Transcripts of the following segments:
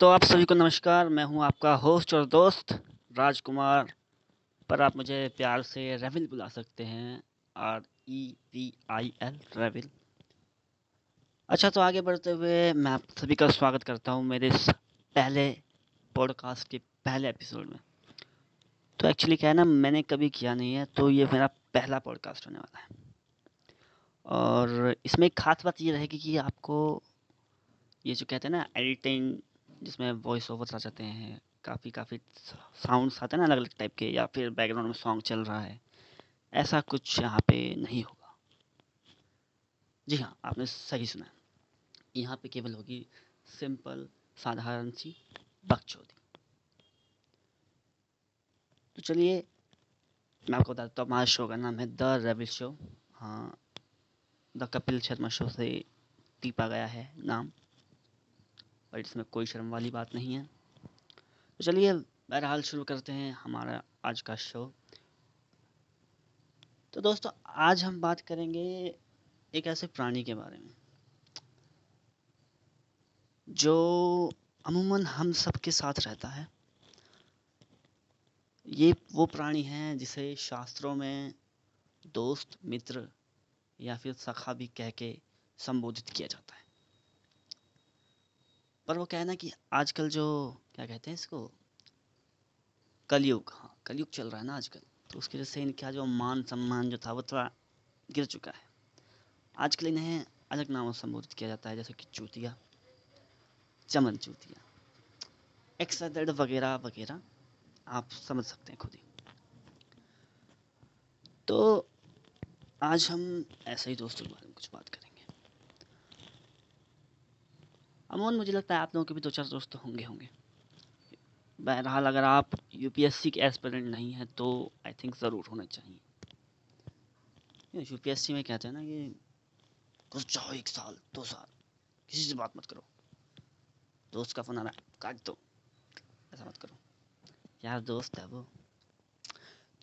तो आप सभी को नमस्कार, मैं हूँ आपका होस्ट और दोस्त राजकुमार। पर आप मुझे प्यार से रेविल बुला सकते हैं R E V I L Revil अच्छा तो आगे बढ़ते हुए मैं आप सभी का स्वागत करता हूँ मेरे इस पहले पॉडकास्ट के पहले एपिसोड में। तो एक्चुअली क्या है ना, मैंने कभी किया नहीं है तो ये मेरा पहला पॉडकास्ट होने वाला है। और इसमें एक खास बात ये रहेगी कि आपको ये जो कहते हैं ना एडिटिंग जिसमें वॉइस ओवर आ जाते हैं, काफ़ी काफ़ी साउंड्स आते हैं ना अलग अलग टाइप के, या फिर बैकग्राउंड में सॉन्ग चल रहा है। ऐसा कुछ यहाँ पे नहीं होगा। जी हाँ आपने सही सुना। यहाँ पे केवल होगी सिंपल साधारण सी बकचोदी। तो चलिए, मैं आपको बता देता हूँ, हमारा शो का नाम है द रेबिल शो हाँ द कपिल शर्मा शो से टीपा गया है नाम। और इसमें कोई शर्म वाली बात नहीं है। तो चलिए, बहरहाल शुरू करते हैं हमारा आज का शो। तो दोस्तों, आज हम बात करेंगे एक ऐसे प्राणी के बारे में, जो अमूमन हम सब के साथ रहता है। ये वो प्राणी है जिसे शास्त्रों में दोस्त, मित्र या फिर सखा भी कह के संबोधित किया जाता है। पर वो क्या है ना कि आजकल जो, क्या कहते हैं इसको? कलयुग हाँ कलयुग चल रहा है ना आजकल। तो उसकी वजह से इनका जो मान सम्मान जो था, वो थोड़ा गिर चुका है। आजकल इन्हें अलग नामों से संबोधित किया जाता है, जैसे कि चूतिया, चमन चूतिया एक्सद वगैरह वगैरह, आप समझ सकते हैं खुद ही। तो आज हम ऐसे ही दोस्तों के बारे में कुछ बात करें। अमोन मुझे लगता है आप लोगों के भी दो चार दोस्त तो होंगे होंगे। बहरहाल, अगर आप यूपीएससी के एस्पिरेंट नहीं हैं तो आई थिंक ज़रूर होना चाहिए। यूपीएससी में कहते हैं ना कि कुछ चाहो एक साल, दो साल, किसी से बात मत करो। दोस्त का फ़ोन आ रहा है, काट दो, ऐसा मत करो। यार दोस्त है वो।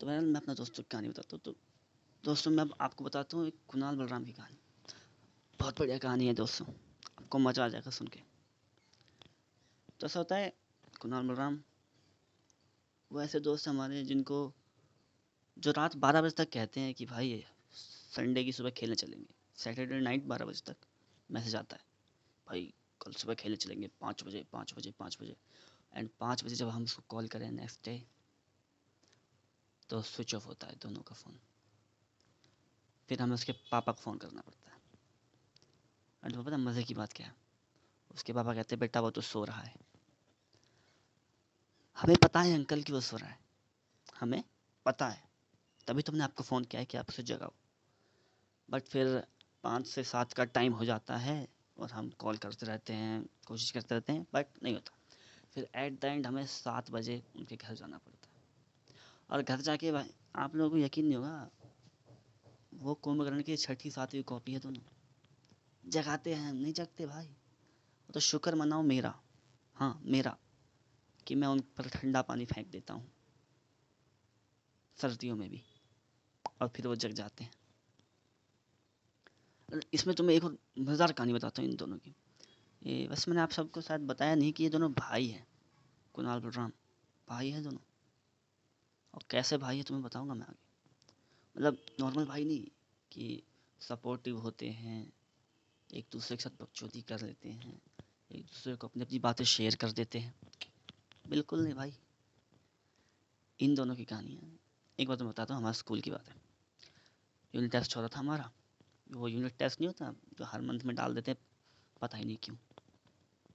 तो मैं मैं अपना दोस्तों की कहानी बताता हूँ तो दोस्तों, मैं आपको बताता हूँ एक कुणाल बलराम की कहानी। बहुत बढ़िया कहानी है दोस्तों। आपको मज़ा आ जाएगा सुन के। तो ऐसा होता है, कुणाल बलराम, वो ऐसे दोस्त हमारे जिनको जो रात बारह बजे तक कहते हैं कि भाई संडे की सुबह खेलने चलेंगे। सैटरडे नाइट बारह बजे तक मैसेज आता है। भाई, कल सुबह खेलने चलेंगे, पाँच बजे पाँच बजे पाँच बजे। एंड पाँच बजे जब हम उसको कॉल करें नेक्स्ट डे तो स्विच ऑफ़ होता है दोनों का फ़ोन फिर हमें उसके पापा को फ़ोन करना पड़ता है। और तुम्हें पता मज़े की बात क्या है? उसके पापा कहते बेटा, वो तो सो रहा है। हमें पता है, अंकल, कि वो सो रहा है। हमें पता है। तभी तुमने आपको फ़ोन किया है कि आप उसे जगाओ। बट फिर पाँच से सात का टाइम हो जाता है और हम कॉल करते रहते हैं, कोशिश करते रहते हैं, बट नहीं होता। फिर एट द एंड हमें सात बजे उनके घर जाना पड़ता है। और घर जाके भाई, आप लोगों को यकीन नहीं होगा, वो कुंभकर्ण की छठी सातवीं कॉपी है दोनों। जगाते हैं हम नहीं जगते भाई। तो शुक्र मनाओ मेरा। हाँ मेरा, कि मैं उन पर ठंडा पानी फेंक देता हूँ। सर्दियों में भी। और फिर वो जग जाते हैं। इसमें तुम्हें एक और मज़ेदार कहानी बताता हूँ इन दोनों की। ये बस मैंने आप सबको शायद बताया नहीं कि ये दोनों भाई हैं, कुणाल बलराम। भाई हैं दोनों। और कैसे भाई है तुम्हें बताऊँगा मैं आगे। मतलब नॉर्मल भाई नहीं, कि सपोर्टिव होते हैं एक दूसरे के साथ बकचोदी कर लेते हैं, एक दूसरे को अपनी अपनी बातें शेयर कर देते हैं। बिल्कुल नहीं भाई। इन दोनों की कहानी है एक बात मैं बताता हूँ, हमारे स्कूल की बात है। यूनिट टेस्ट हो रहा था हमारा। वो यूनिट टेस्ट नहीं होता, जो हर मंथ में डाल देते हैं, पता ही नहीं क्यों।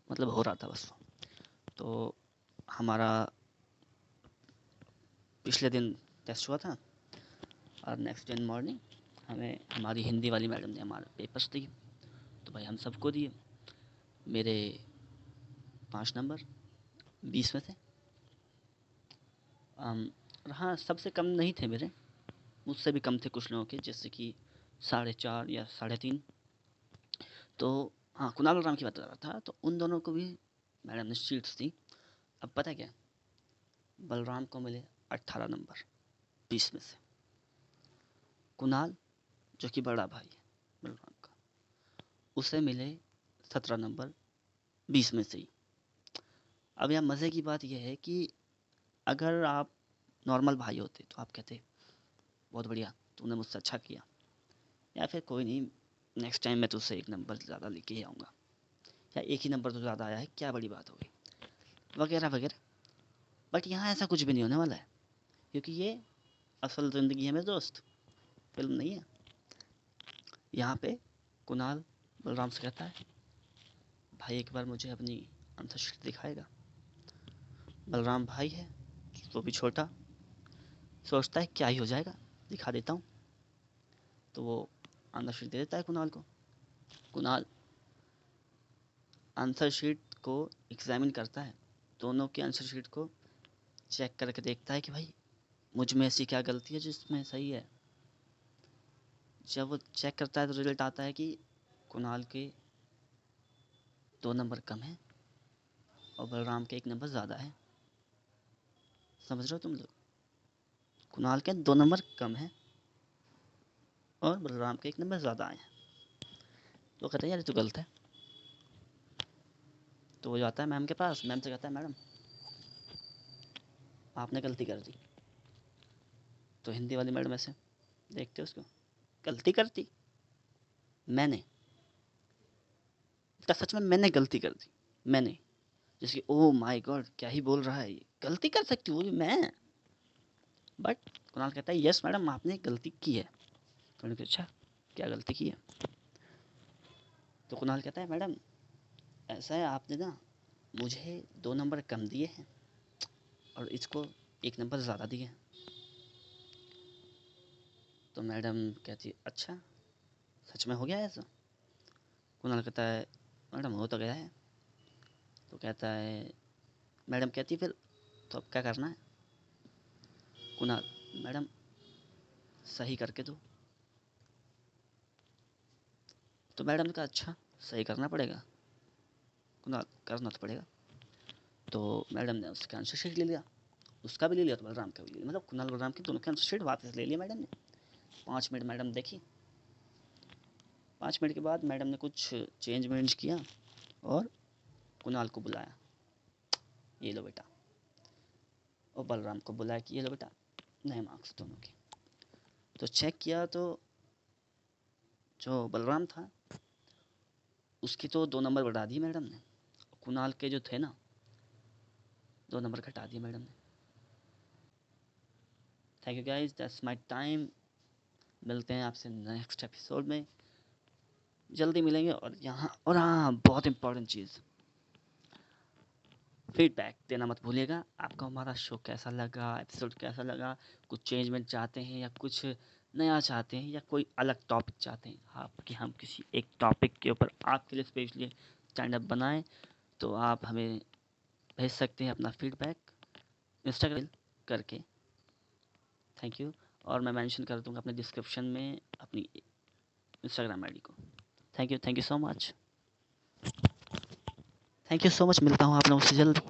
मतलब हो रहा था बस तो हमारा पिछले दिन टेस्ट हुआ था, और नेक्स्ट डे मॉर्निंग हमें हमारी हिंदी वाली मैडम ने हमारे पेपर्स दिए तो भाई हम सबको दिए। मेरे पाँच नंबर, बीस में थे हाँ सबसे कम नहीं थे मेरे। मुझसे भी कम थे कुछ लोगों के, जैसे कि साढ़े चार या साढ़े तीन। तो हाँ कुणाल राम की बात कर रहा था तो उन दोनों को भी मैडम ने शीट्स दी। अब पता क्या? बलराम को मिले अट्ठारह नंबर, बीस में से। कुणाल, जो कि बड़ा भाई है, बलराम। उसे मिले सत्रह नंबर, बीस में से ही। अब यहाँ मज़े की बात यह है कि अगर आप नॉर्मल भाई होते तो आप कहते, बहुत बढ़िया, तूने मुझसे अच्छा किया। या फिर, कोई नहीं नेक्स्ट टाइम मैं तुझसे एक नंबर ज़्यादा लेके ही आऊँगा। या एक ही नंबर तो ज़्यादा आया है, क्या बड़ी बात होगी वगैरह वगैरह। बट यहाँ ऐसा कुछ भी नहीं होने वाला है, क्योंकि ये असल ज़िंदगी है मेरे दोस्त, फ़िल्म नहीं है। यहाँ पे कुणाल बलराम से कहता है, भाई, एक बार मुझे अपनी अंतर्शिक दिखाएगा। बलराम, भाई है, वो भी छोटा। सोचता है, क्या ही हो जाएगा? दिखा देता हूँ। तो वो आंसर शीट दे देता है कुणाल को। कुणाल आंसर शीट को एग्जामिन करता है। दोनों के आंसर शीट को चेक करके देखता है कि, भाई, मुझमें ऐसी क्या गलती है जिसमें सही है? जब वो चेक करता है तो रिज़ल्ट आता है कि कुणाल के दो नंबर कम है और बलराम के एक नंबर ज़्यादा है। समझ रहे हो तुम लोग? कुणाल के दो नंबर कम है और बलराम के एक नंबर ज़्यादा आए हैं। तो कहते हैं, यार तो गलत है। तो वो जाता है मैम के पास। मैम से कहता है, मैडम, आपने गलती कर दी। तो हिंदी वाली मैडम ऐसे देखते उसको, गलती करती मैंने तो सच में मैंने गलती कर दी। मैंने। जैसे ओ माय गॉड क्या ही बोल रहा है ये? गलती कर सकती भी मैं। बट कुणाल कहता है यस मैडम आपने गलती की है। तो मैंने अच्छा क्या गलती की है? तो कुणाल कहता है मैडम ऐसा है, आपने ना मुझे दो नंबर कम दिए हैं और इसको एक नंबर ज़्यादा दिए हैं। तो मैडम कहती अच्छा सच में हो गया ऐसा? कुणाल कहता है मैडम हो तो गया है तो कहता है मैडम कहती फिर तो अब क्या करना है कुणाल मैडम सही करके दो तो मैडम ने कहा अच्छा सही करना पड़ेगा। कुणाल करना तो पड़ेगा। तो मैडम ने उसका आंसर शीट ले लिया। उसका भी ले लिया तो बलराम का भी ले लिया। मतलब कुणाल बलराम की दोनों का आंसर शीट वापस ले लिया मैडम ने। पाँच मिनट मैडम देखी। पाँच मिनट के बाद मैडम ने कुछ चेंज वेंज किया और कुणाल को बुलाया। ये लो बेटा। और बलराम को बुलाया कि ये लो बेटा, नए मार्क्स दोनों के। तो चेक किया तो जो बलराम था, उसकी तो दो नंबर बढ़ा दिए मैडम ने। कुणाल के जो थे ना, दो नंबर घटा दिए मैडम ने। Thank you guys that's my time मिलते हैं आपसे नेक्स्ट एपिसोड में। जल्दी मिलेंगे और यहाँ, और हाँ बहुत इम्पोर्टेंट चीज़। फीडबैक देना मत भूलिएगा। आपको हमारा शो कैसा लगा एपिसोड कैसा लगा, कुछ चेंजमेंट चाहते हैं या कुछ नया चाहते हैं या कोई अलग टॉपिक चाहते हैं? आप कि हम किसी एक टॉपिक के ऊपर आपके लिए स्पेशली स्टैंड अप बनाएँ तो आप हमें भेज सकते हैं अपना फीडबैक इंस्टाग्राम करके। थैंक यू और मैं मेंशन कर दूँगा अपने डिस्क्रिप्शन में अपनी इंस्टाग्राम आईडी को। Thank you thank you so much thank you so much मिलता हूँ आप लोगों से जल्द।